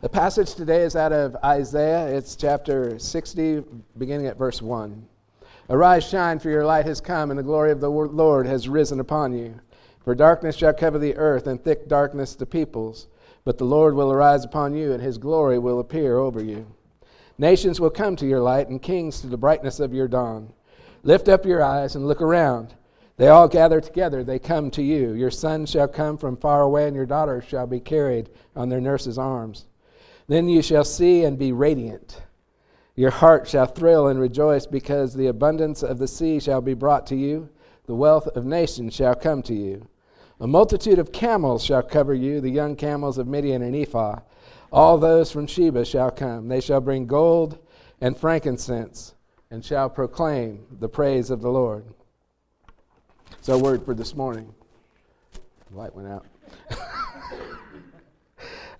The passage today is out of Isaiah. It's chapter 60, beginning at verse 1. Arise, shine, for your light has come, and the glory of the Lord has risen upon you. For darkness shall cover the earth, and thick darkness the peoples. But the Lord will arise upon you, and his glory will appear over you. Nations will come to your light, and kings to the brightness of your dawn. Lift up your eyes and look around. They all gather together, they come to you. Your sons shall come from far away, and your daughters shall be carried on their nurses' arms. Then you shall see and be radiant. Your heart shall thrill and rejoice, because the abundance of the sea shall be brought to you, the wealth of nations shall come to you. A multitude of camels shall cover you, the young camels of Midian and Ephah. All those from Sheba shall come. They shall bring gold and frankincense and shall proclaim the praise of the Lord. So, our word for this morning. Light went out.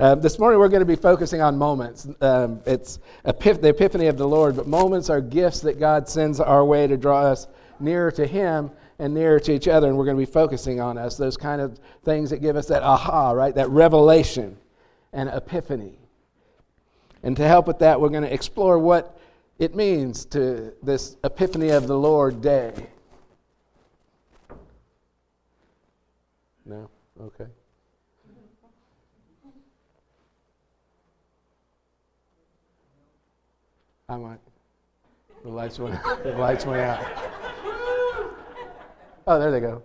uh, this morning, we're going to be focusing on moments. Um, it's the epiphany of the Lord, but moments are gifts that God sends our way to draw us nearer to Him and nearer to each other. And we're going to be focusing on us, those kind of things that give us that aha, right? That revelation and epiphany. And to help with that, we're going to explore what it means to this Epiphany of the Lord day? No? Okay. I might. The lights went, the lights went out. Oh, there they go.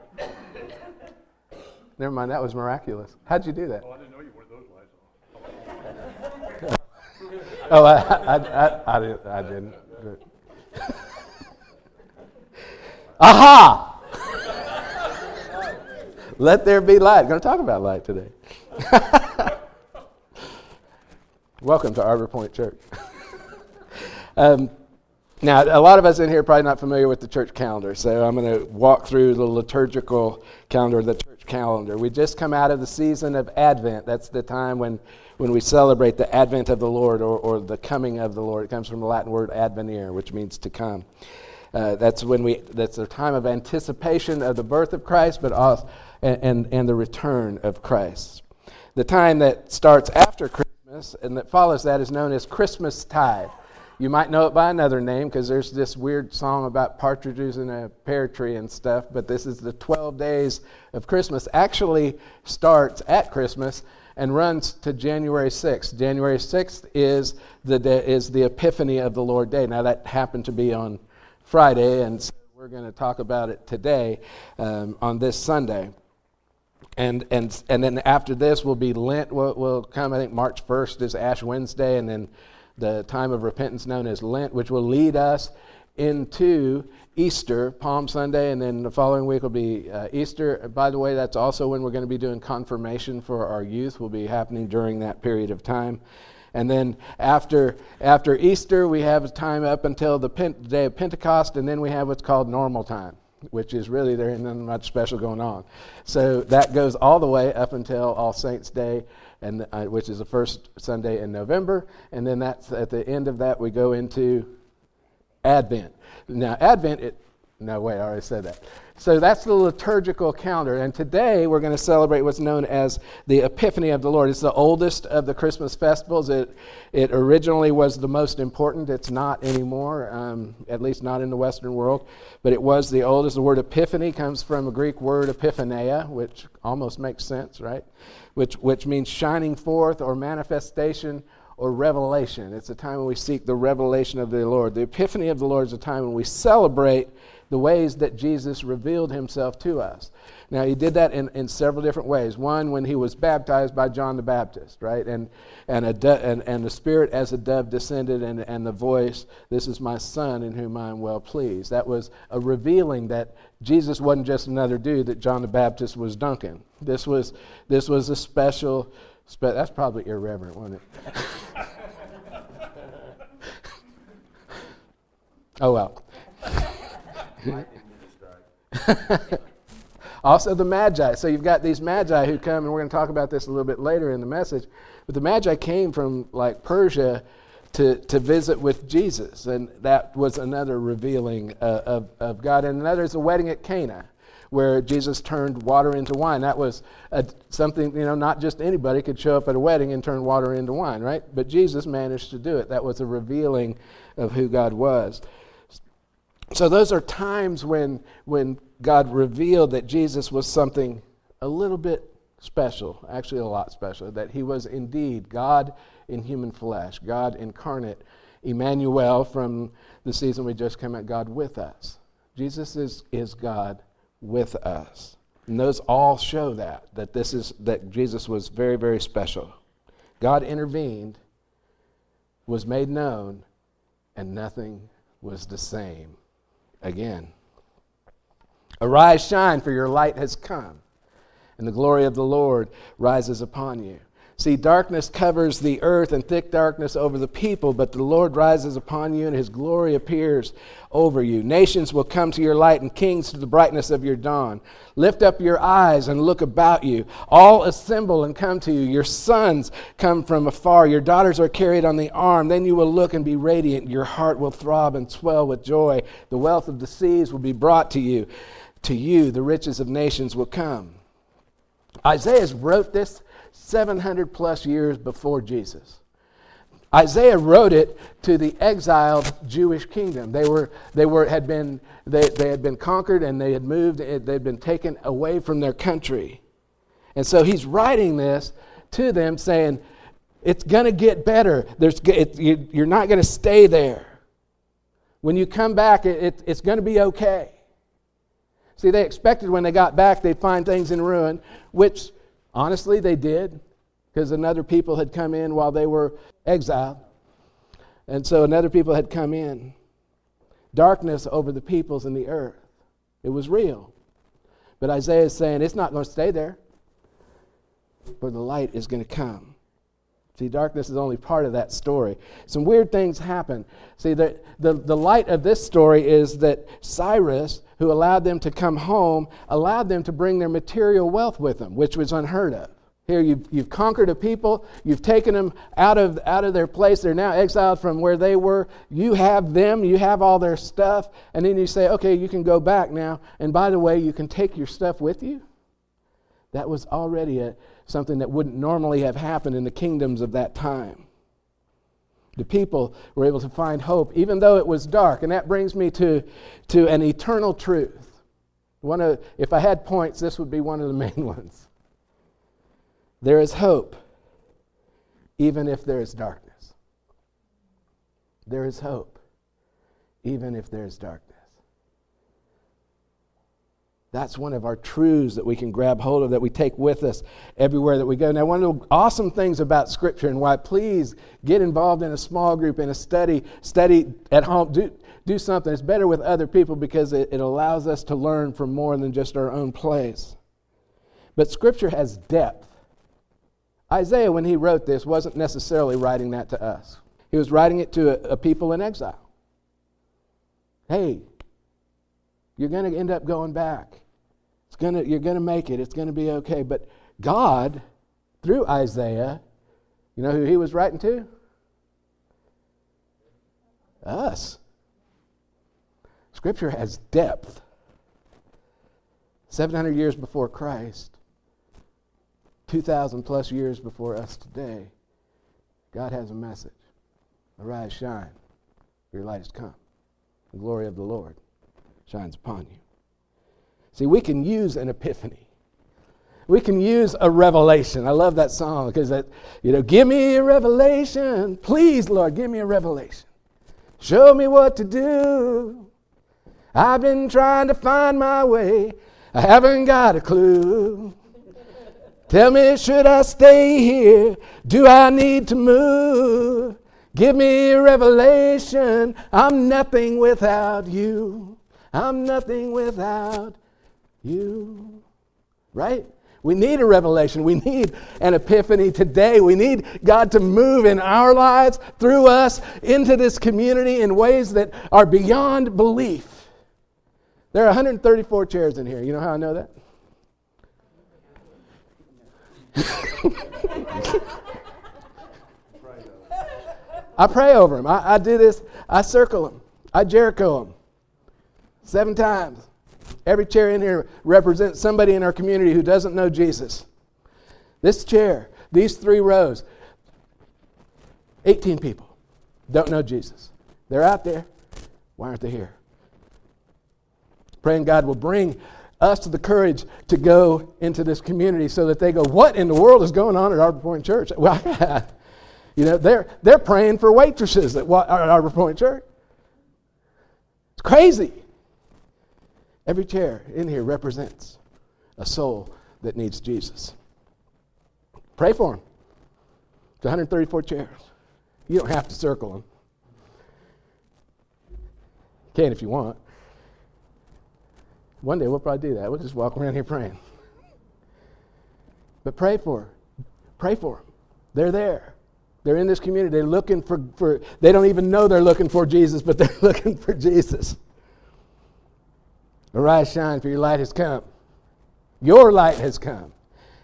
Never mind, that was miraculous. How'd you do that? Oh, I didn't know you wanted those lights on. oh, I, I, I, I, didn't. I didn't. Aha! Let there be light. I'm going to talk about light today. Welcome to Arbor Point Church. Um, now, a lot of us in here are probably not familiar with the church calendar, so I'm going to walk through the liturgical calendar, the church calendar. We just come out of the season of Advent. That's the time when when we celebrate the advent of the Lord or, or the coming of the Lord. It comes from the Latin word advenire, which means to come. Uh, that's when we that's a time of anticipation of the birth of Christ, but also and, and, and the return of Christ. The time that starts after Christmas and that follows that is known as Christmas tide. You might know it by another name because there's this weird song about partridges in a pear tree and stuff, but this is the 12 days of Christmas. Actually starts at Christmas and runs to January 6th. January 6th is the, day, is the Epiphany of the Lord Day. Now, that happened to be on Friday, and so we're going to talk about it today um, on this Sunday. And, and, and then after this will be Lent, will, will come. I think March 1st is Ash Wednesday, and then the time of repentance known as Lent, which will lead us into Easter, Palm Sunday, and then the following week will be uh, Easter. By the way, that's also when we're going to be doing confirmation for our youth. Will be happening during that period of time. And then after, after Easter, we have time up until the Pent- day of Pentecost, and then we have what's called normal time, which is really there ain't nothing much special going on. So that goes all the way up until All Saints' Day, and uh, which is the first Sunday in November. And then that's at the end of that, we go into Advent. Now, Advent, it, no, wait, I already said that. So that's the liturgical calendar. And today we're going to celebrate what's known as the Epiphany of the Lord. It's the oldest of the Christmas festivals. It, it originally was the most important. It's not anymore, um, at least not in the Western world. But it was the oldest. The word epiphany comes from a Greek word epiphaneia, which almost makes sense, right? Which, which means shining forth or manifestation or revelation. It's a time when we seek the revelation of the Lord. The Epiphany of the Lord is a time when we celebrate the ways that Jesus revealed himself to us. Now, he did that in, in several different ways. One, when he was baptized by John the Baptist, right? And, and, a do, and, and the Spirit as a dove descended, and, and the voice, This is my Son in whom I am well pleased. That was a revealing that Jesus wasn't just another dude that John the Baptist was dunking. This was, this was a special Spe- that's probably irreverent, wasn't it? oh well. Also, the Magi. So you've got these Magi who come, and we're going to talk about this a little bit later in the message. But the Magi came from like Persia to, to visit with Jesus, and that was another revealing uh, of, of God. And another is the wedding at Cana where Jesus turned water into wine. That was a, something, you know, not just anybody could show up at a wedding and turn water into wine, right? But Jesus managed to do it. That was a revealing of who God was. So those are times when, when God revealed that Jesus was something a little bit special, actually a lot special, that he was indeed God in human flesh, God incarnate, Emmanuel from the season we just came at, God with us. Jesus is, is God with us. And those all show that, that this is that Jesus was very, very special. God intervened, was made known, and nothing was the same again. Arise, shine, for your light has come, and the glory of the Lord rises upon you. See, darkness covers the earth and thick darkness over the people, but the Lord rises upon you and his glory appears over you. Nations will come to your light and kings to the brightness of your dawn. Lift up your eyes and look about you. All assemble and come to you. Your sons come from afar. Your daughters are carried on the arm. Then you will look and be radiant. Your heart will throb and swell with joy. The wealth of the seas will be brought to you. To you, the riches of nations will come. Isaiah wrote this 700 plus years before Jesus. Isaiah wrote it to the exiled Jewish kingdom. They, were, they, were, had, been, they, they had been conquered and they had moved, eh, they had been taken away from their country. And so he's writing this to them saying, It's going to get better. There's, it, you, you're not going to stay there. When you come back, it, it, it's going to be okay. See, they expected when they got back they'd find things in ruin, which Honestly, they did, because another people had come in while they were exiled. And so another people had come in. Darkness over the peoples and the earth. It was real. But Isaiah is saying it's not going to stay there, for the light is going to come. See, darkness is only part of that story. Some weird things happen. See, the, the, the light of this story is that Cyrus who allowed them to come home, allowed them to bring their material wealth with them, which was unheard of. Here, you've, you've conquered a people, you've taken them out of, out of their place, they're now exiled from where they were. You have them, you have all their stuff, and then you say, okay, you can go back now. And by the way, you can take your stuff with you. That was already a, something that wouldn't normally have happened in the kingdoms of that time. The people were able to find hope, even though it was dark. And that brings me to, to an eternal truth. One of, if I had points, this would be one of the main ones. There is hope, even if there is darkness. There is hope, even if there is darkness. That's one of our truths that we can grab hold of, that we take with us everywhere that we go. Now, one of the awesome things about Scripture and why please get involved in a small group, in a study, study at home, do, do something. It's better with other people because it, it allows us to learn from more than just our own place. But Scripture has depth. Isaiah, when he wrote this, wasn't necessarily writing that to us, he was writing it to a, a people in exile. Hey, you're going to end up going back. It's gonna, you're going to make it. It's going to be okay. But God, through Isaiah, you know who he was writing to? Us. Scripture has depth. 700 years before Christ, 2,000 plus years before us today, God has a message. Arise, shine, your light has come. The glory of the Lord shines upon you. See, we can use an epiphany. We can use a revelation. I love that song because that, you know, give me a revelation. Please, Lord, give me a revelation. Show me what to do. I've been trying to find my way. I haven't got a clue. Tell me, should I stay here? Do I need to move? Give me a revelation. I'm nothing without you. I'm nothing without you. Right? We need a revelation. We need an epiphany today. We need God to move in our lives, through us, into this community in ways that are beyond belief. There are 134 chairs in here. You know how I know that? I pray over them. I, I do this. I circle them. I Jericho them seven times. Every chair in here represents somebody in our community who doesn't know Jesus. This chair, these three rows, 18 people don't know Jesus. They're out there. Why aren't they here? Praying God will bring us to the courage to go into this community so that they go, What in the world is going on at Arbor Point Church? Well, you know, they're, they're praying for waitresses at Arbor Point Church. It's crazy. Every chair in here represents a soul that needs Jesus. Pray for them. It's 134 chairs. You don't have to circle them. Can if you want. One day we'll probably do that. We'll just walk around here praying. But pray for. Pray for them. They're there. They're in this community. They're looking for, for, they don't even know they're looking for Jesus, but they're looking for Jesus. Arise, shine, for your light has come. Your light has come.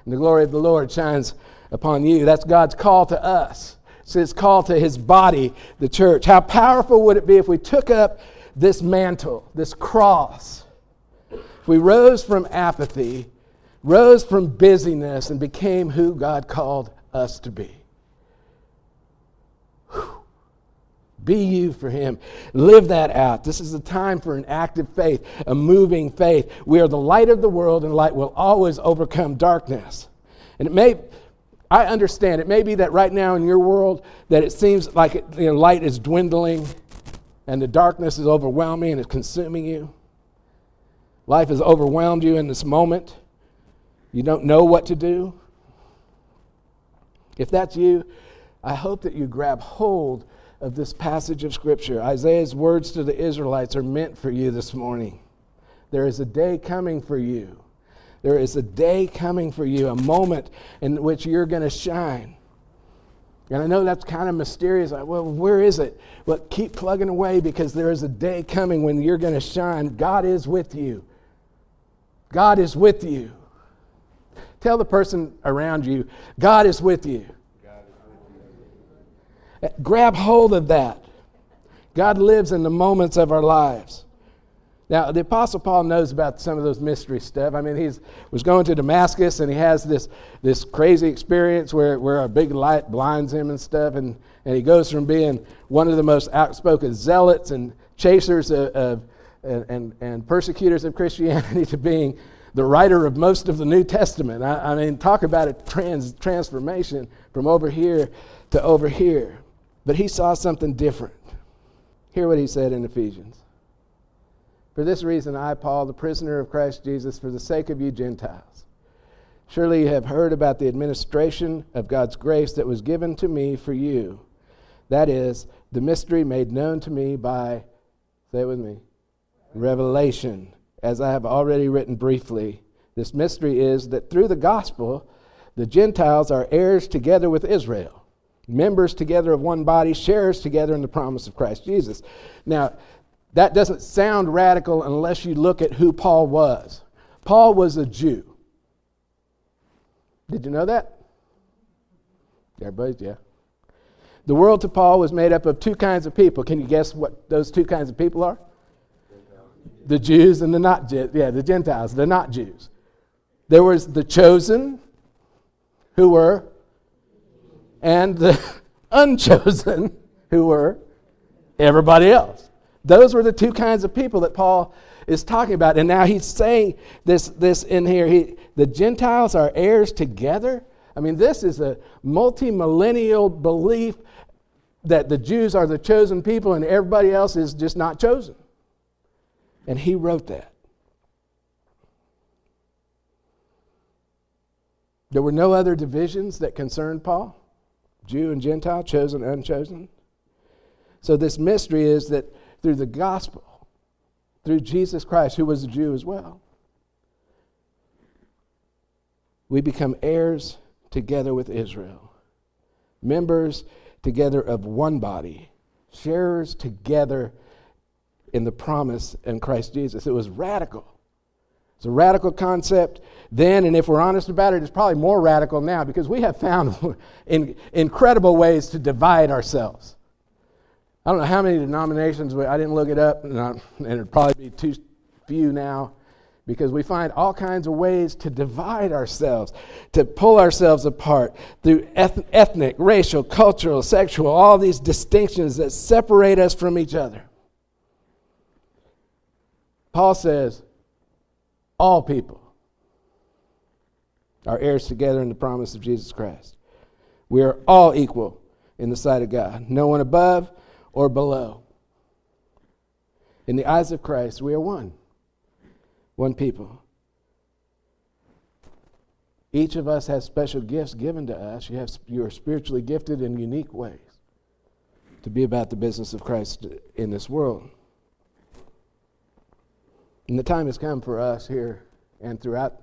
And the glory of the Lord shines upon you. That's God's call to us. It's his call to his body, the church. How powerful would it be if we took up this mantle, this cross? If we rose from apathy, rose from busyness, and became who God called us to be. Be you for Him. Live that out. This is a time for an active faith, a moving faith. We are the light of the world, and light will always overcome darkness. And it may, I understand, it may be that right now in your world that it seems like it, you know, light is dwindling and the darkness is overwhelming and it's consuming you. Life has overwhelmed you in this moment. You don't know what to do. If that's you, I hope that you grab hold of this passage of Scripture. Isaiah's words to the Israelites are meant for you this morning. There is a day coming for you. There is a day coming for you, a moment in which you're going to shine. And I know that's kind of mysterious. Well, where is it? Well, keep plugging away because there is a day coming when you're going to shine. God is with you. God is with you. Tell the person around you, God is with you. Grab hold of that. God lives in the moments of our lives. Now, the Apostle Paul knows about some of those mystery stuff. I mean, he was going to Damascus and he has this, this crazy experience where, where a big light blinds him and stuff. And, and he goes from being one of the most outspoken zealots and chasers of, of and, and, persecutors of Christianity to being the writer of most of the New Testament. I, I mean, talk about a trans, transformation from over here to over here. But he saw something different. Hear what he said in Ephesians. For this reason, I, Paul, the prisoner of Christ Jesus, for the sake of you Gentiles, surely you have heard about the administration of God's grace that was given to me for you. That is, the mystery made known to me by, say it with me, revelation, as I have already written briefly. This mystery is that through the gospel, the Gentiles are heirs together with Israel members together of one body, shares together in the promise of Christ Jesus. Now, that doesn't sound radical unless you look at who Paul was. Paul was a Jew. Did you know that? Everybody's, yeah. The world to Paul was made up of two kinds of people. Can you guess what those two kinds of people are? The Jews and the not Jews. Yeah, the Gentiles, the not Jews. There was the chosen, who were and the unchosen, who were everybody else. Those were the two kinds of people that Paul is talking about. And now he's saying this, this in here. He, the Gentiles are heirs together. I mean, this is a multi millennial belief that the Jews are the chosen people and everybody else is just not chosen. And he wrote that. There were no other divisions that concerned Paul. Jew and Gentile, chosen, unchosen. So, this mystery is that through the gospel, through Jesus Christ, who was a Jew as well, we become heirs together with Israel, members together of one body, sharers together in the promise in Christ Jesus. It was radical. It's a radical concept then, and if we're honest about it, it's probably more radical now because we have found in, incredible ways to divide ourselves. I don't know how many denominations, I didn't look it up, and, I, and it'd probably be too few now. because we find all kinds of ways to divide ourselves, to pull ourselves apart through ethnic, racial, cultural, sexual, all these distinctions that separate us from each other. Paul says, all people are heirs together in the promise of Jesus Christ. We are all equal in the sight of God, no one above or below. In the eyes of Christ, we are one one people. Each of us has special gifts given to us. You, have, you are spiritually gifted in unique ways to be about the business of Christ in this world. And the time has come for us here and throughout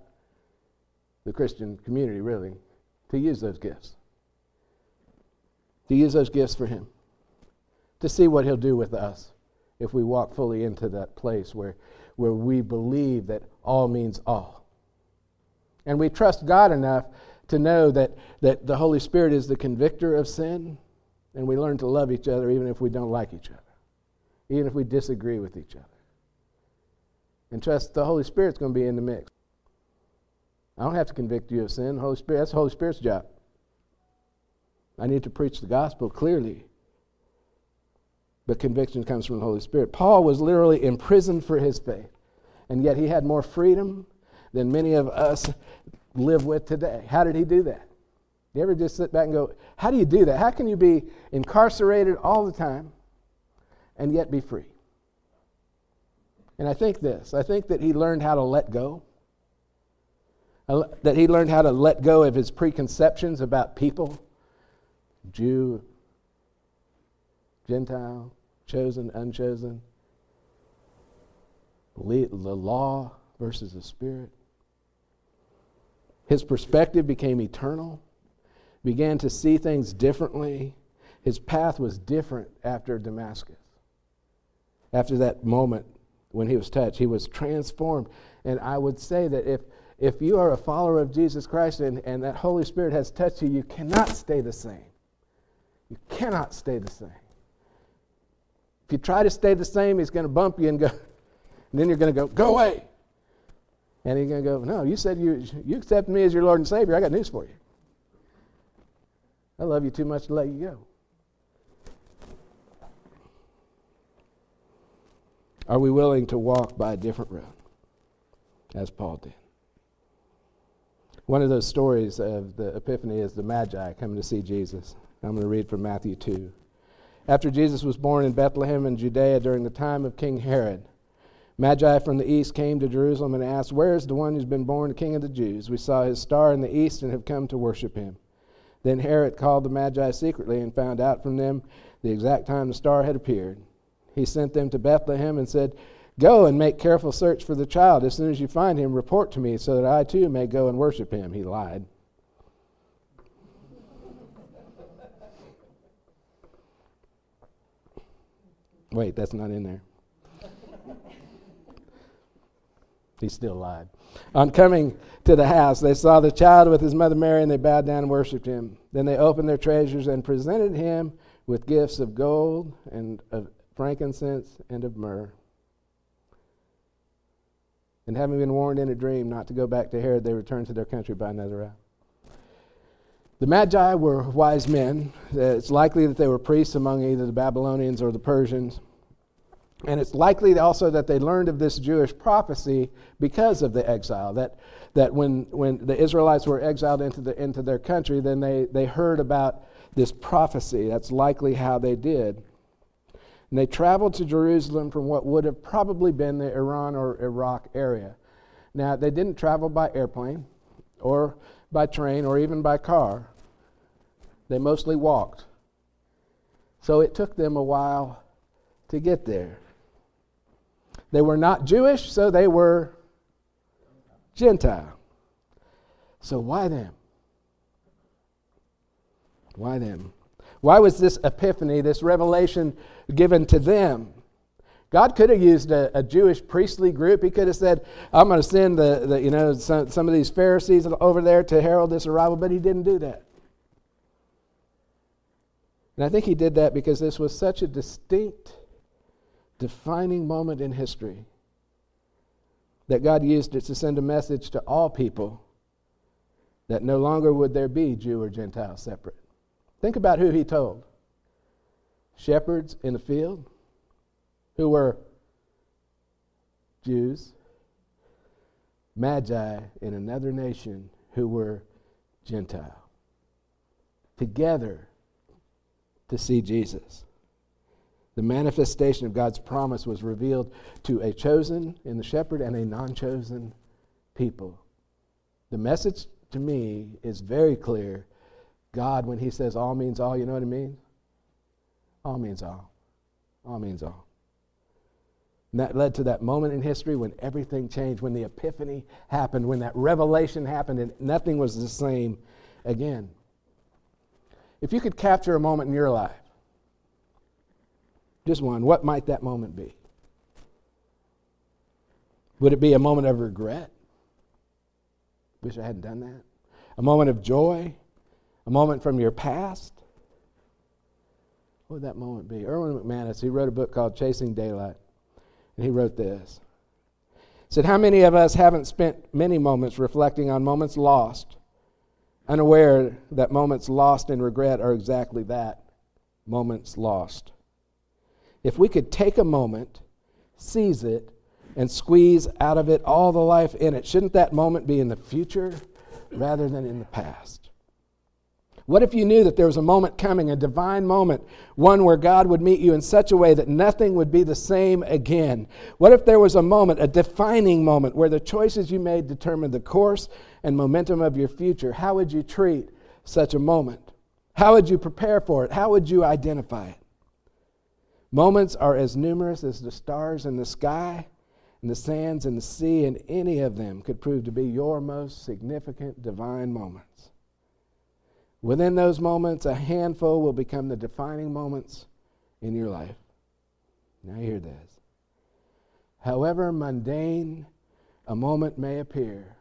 the Christian community, really, to use those gifts. To use those gifts for Him. To see what He'll do with us if we walk fully into that place where where we believe that all means all. And we trust God enough to know that, that the Holy Spirit is the convictor of sin, and we learn to love each other even if we don't like each other, even if we disagree with each other. And trust the Holy Spirit's going to be in the mix. I don't have to convict you of sin. Holy Spirit, that's the Holy Spirit's job. I need to preach the gospel clearly but conviction comes from the Holy Spirit. Paul was literally imprisoned for his faith, and yet he had more freedom than many of us live with today. How did he do that? You ever just sit back and go, How do you do that? How can you be incarcerated all the time and yet be free? And I think this I think that he learned how to let go. That he learned how to let go of his preconceptions about people Jew, Gentile, chosen, unchosen, the law versus the Spirit. His perspective became eternal, began to see things differently. His path was different after Damascus. After that moment when he was touched, he was transformed. And I would say that if, if you are a follower of Jesus Christ and, and that Holy Spirit has touched you, you cannot stay the same. You cannot stay the same. If you try to stay the same, he's going to bump you and go, and then you're going to go, go away. And he's going to go, no, you said you, you accept me as your Lord and Savior. I got news for you. I love you too much to let you go. Are we willing to walk by a different road, as Paul did? One of those stories of the Epiphany is the Magi coming to see Jesus. I'm going to read from Matthew 2. After Jesus was born in Bethlehem in Judea during the time of King Herod, Magi from the east came to Jerusalem and asked, Where is the one who's been born King of the Jews? We saw his star in the east and have come to worship him. Then Herod called the Magi secretly and found out from them the exact time the star had appeared. He sent them to Bethlehem and said, Go and make careful search for the child. As soon as you find him, report to me so that I too may go and worship him. He lied. Wait, that's not in there. he still lied. On coming to the house, they saw the child with his mother Mary, and they bowed down and worshipped him. Then they opened their treasures and presented him with gifts of gold and of frankincense and of myrrh. And having been warned in a dream not to go back to Herod, they returned to their country by another route. The Magi were wise men. It's likely that they were priests among either the Babylonians or the Persians. And it's likely also that they learned of this Jewish prophecy because of the exile. That, that when, when the Israelites were exiled into, the, into their country, then they, they heard about this prophecy. That's likely how they did. And they traveled to Jerusalem from what would have probably been the Iran or Iraq area. Now, they didn't travel by airplane or by train or even by car, they mostly walked. So it took them a while to get there. They were not Jewish, so they were Gentile. So why them? Why them? Why was this epiphany, this revelation given to them? God could have used a, a, Jewish priestly group. He could have said, I'm going to send the, the, you know, some, some of these Pharisees over there to herald this arrival, but he didn't do that. And I think he did that because this was such a distinct, defining moment in history that God used it to send a message to all people that no longer would there be Jew or Gentile separate. Think about who he told shepherds in the field who were Jews, magi in another nation who were Gentile, together to see Jesus. The manifestation of God's promise was revealed to a chosen in the shepherd and a non chosen people. The message to me is very clear. God, when He says all means all, you know what it means? All means all. All means all. And that led to that moment in history when everything changed, when the epiphany happened, when that revelation happened, and nothing was the same again. If you could capture a moment in your life, just one, what might that moment be? Would it be a moment of regret? Wish I hadn't done that. A moment of joy? A moment from your past? What would that moment be? Erwin McManus, he wrote a book called Chasing Daylight. And he wrote this. He said, How many of us haven't spent many moments reflecting on moments lost, unaware that moments lost in regret are exactly that moments lost? If we could take a moment, seize it, and squeeze out of it all the life in it, shouldn't that moment be in the future rather than in the past? What if you knew that there was a moment coming, a divine moment, one where God would meet you in such a way that nothing would be the same again? What if there was a moment, a defining moment, where the choices you made determined the course and momentum of your future? How would you treat such a moment? How would you prepare for it? How would you identify it? Moments are as numerous as the stars in the sky and the sands in the sea, and any of them could prove to be your most significant divine moments. Within those moments, a handful will become the defining moments in your life. Now, hear this. However mundane a moment may appear,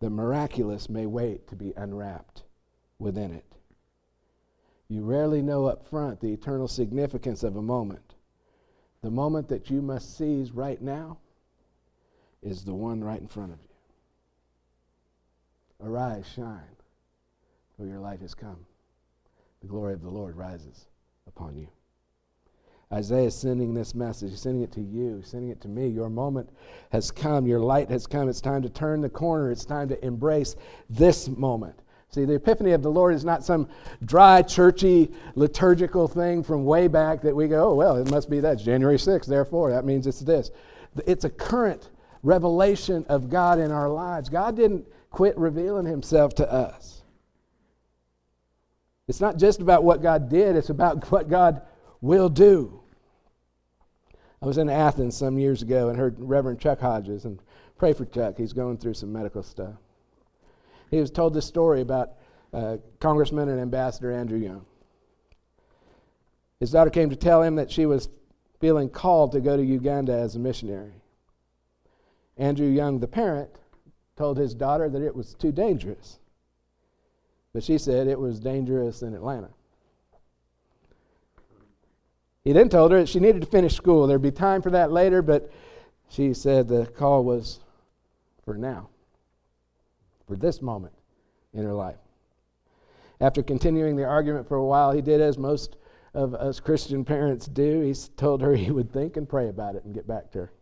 the miraculous may wait to be unwrapped within it. You rarely know up front the eternal significance of a moment. The moment that you must seize right now is the one right in front of you. Arise, shine for your light has come. The glory of the Lord rises upon you. Isaiah is sending this message. He's sending it to you, He's sending it to me. Your moment has come. Your light has come. It's time to turn the corner. It's time to embrace this moment. See, the epiphany of the Lord is not some dry, churchy, liturgical thing from way back that we go, oh, well, it must be that. It's January 6th, therefore, that means it's this. It's a current revelation of God in our lives. God didn't quit revealing himself to us. It's not just about what God did, it's about what God will do. I was in Athens some years ago and heard Reverend Chuck Hodges, and pray for Chuck. He's going through some medical stuff. He was told this story about uh, Congressman and Ambassador Andrew Young. His daughter came to tell him that she was feeling called to go to Uganda as a missionary. Andrew Young, the parent, told his daughter that it was too dangerous. But she said it was dangerous in Atlanta. He then told her that she needed to finish school. There'd be time for that later, but she said the call was for now, for this moment in her life. After continuing the argument for a while, he did as most of us Christian parents do. He told her he would think and pray about it and get back to her.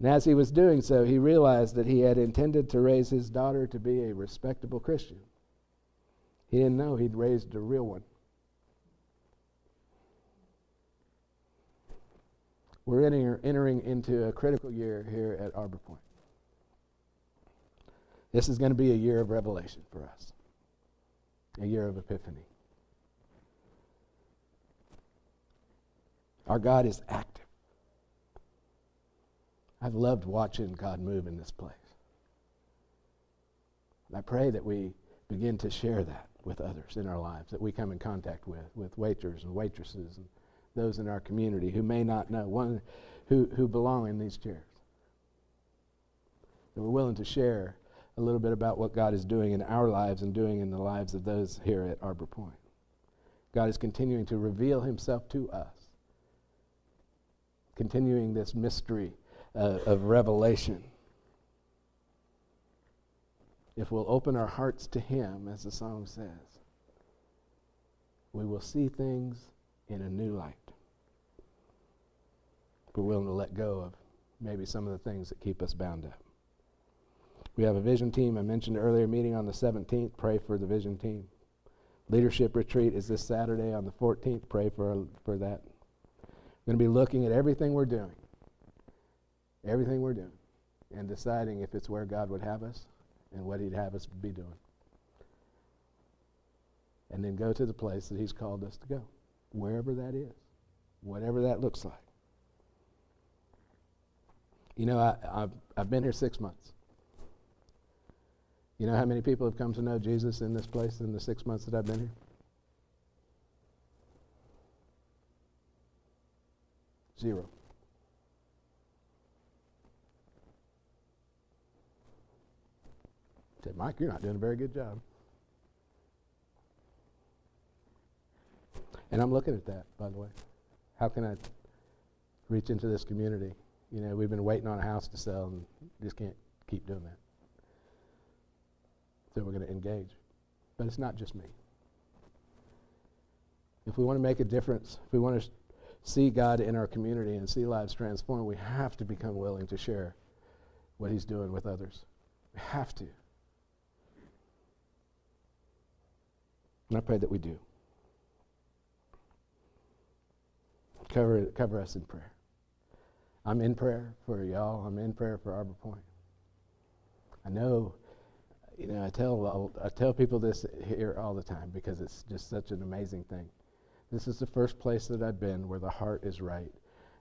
And as he was doing so, he realized that he had intended to raise his daughter to be a respectable Christian. He didn't know he'd raised a real one. We're entering into a critical year here at Arbor Point. This is going to be a year of revelation for us, a year of epiphany. Our God is active. I've loved watching God move in this place. I pray that we begin to share that with others in our lives, that we come in contact with, with waiters and waitresses and those in our community who may not know, one who, who belong in these chairs. That we're willing to share a little bit about what God is doing in our lives and doing in the lives of those here at Arbor Point. God is continuing to reveal himself to us continuing this mystery uh, of revelation. If we'll open our hearts to Him, as the song says, we will see things in a new light. We're willing to let go of maybe some of the things that keep us bound up. We have a vision team. I mentioned earlier meeting on the 17th. Pray for the vision team. Leadership retreat is this Saturday on the 14th. Pray for, for that. We're going to be looking at everything we're doing, everything we're doing, and deciding if it's where God would have us and what He'd have us be doing. And then go to the place that He's called us to go, wherever that is, whatever that looks like. You know, I, I've, I've been here six months. You know how many people have come to know Jesus in this place in the six months that I've been here? Zero. Said, Mike, you're not doing a very good job. And I'm looking at that, by the way. How can I reach into this community? You know, we've been waiting on a house to sell and just can't keep doing that. So we're going to engage. But it's not just me. If we want to make a difference, if we want to see God in our community and see lives transformed, we have to become willing to share what He's doing with others. We have to. And I pray that we do. Cover, cover us in prayer. I'm in prayer for y'all. I'm in prayer for Arbor Point. I know, you know, I tell I tell people this here all the time because it's just such an amazing thing. This is the first place that I've been where the heart is right,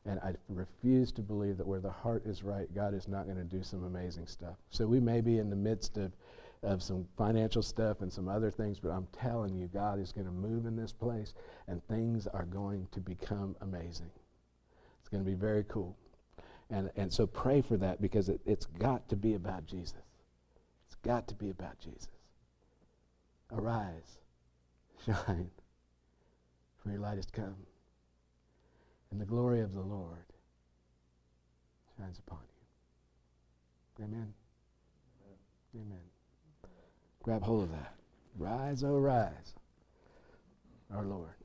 and I refuse to believe that where the heart is right, God is not going to do some amazing stuff. So we may be in the midst of of some financial stuff and some other things, but I'm telling you, God is going to move in this place and things are going to become amazing. It's going to be very cool. And, and so pray for that because it, it's got to be about Jesus. It's got to be about Jesus. Arise, shine, for your light has come, and the glory of the Lord shines upon you. Amen. Amen. Amen. Grab hold of that. Rise, oh, rise, our Lord.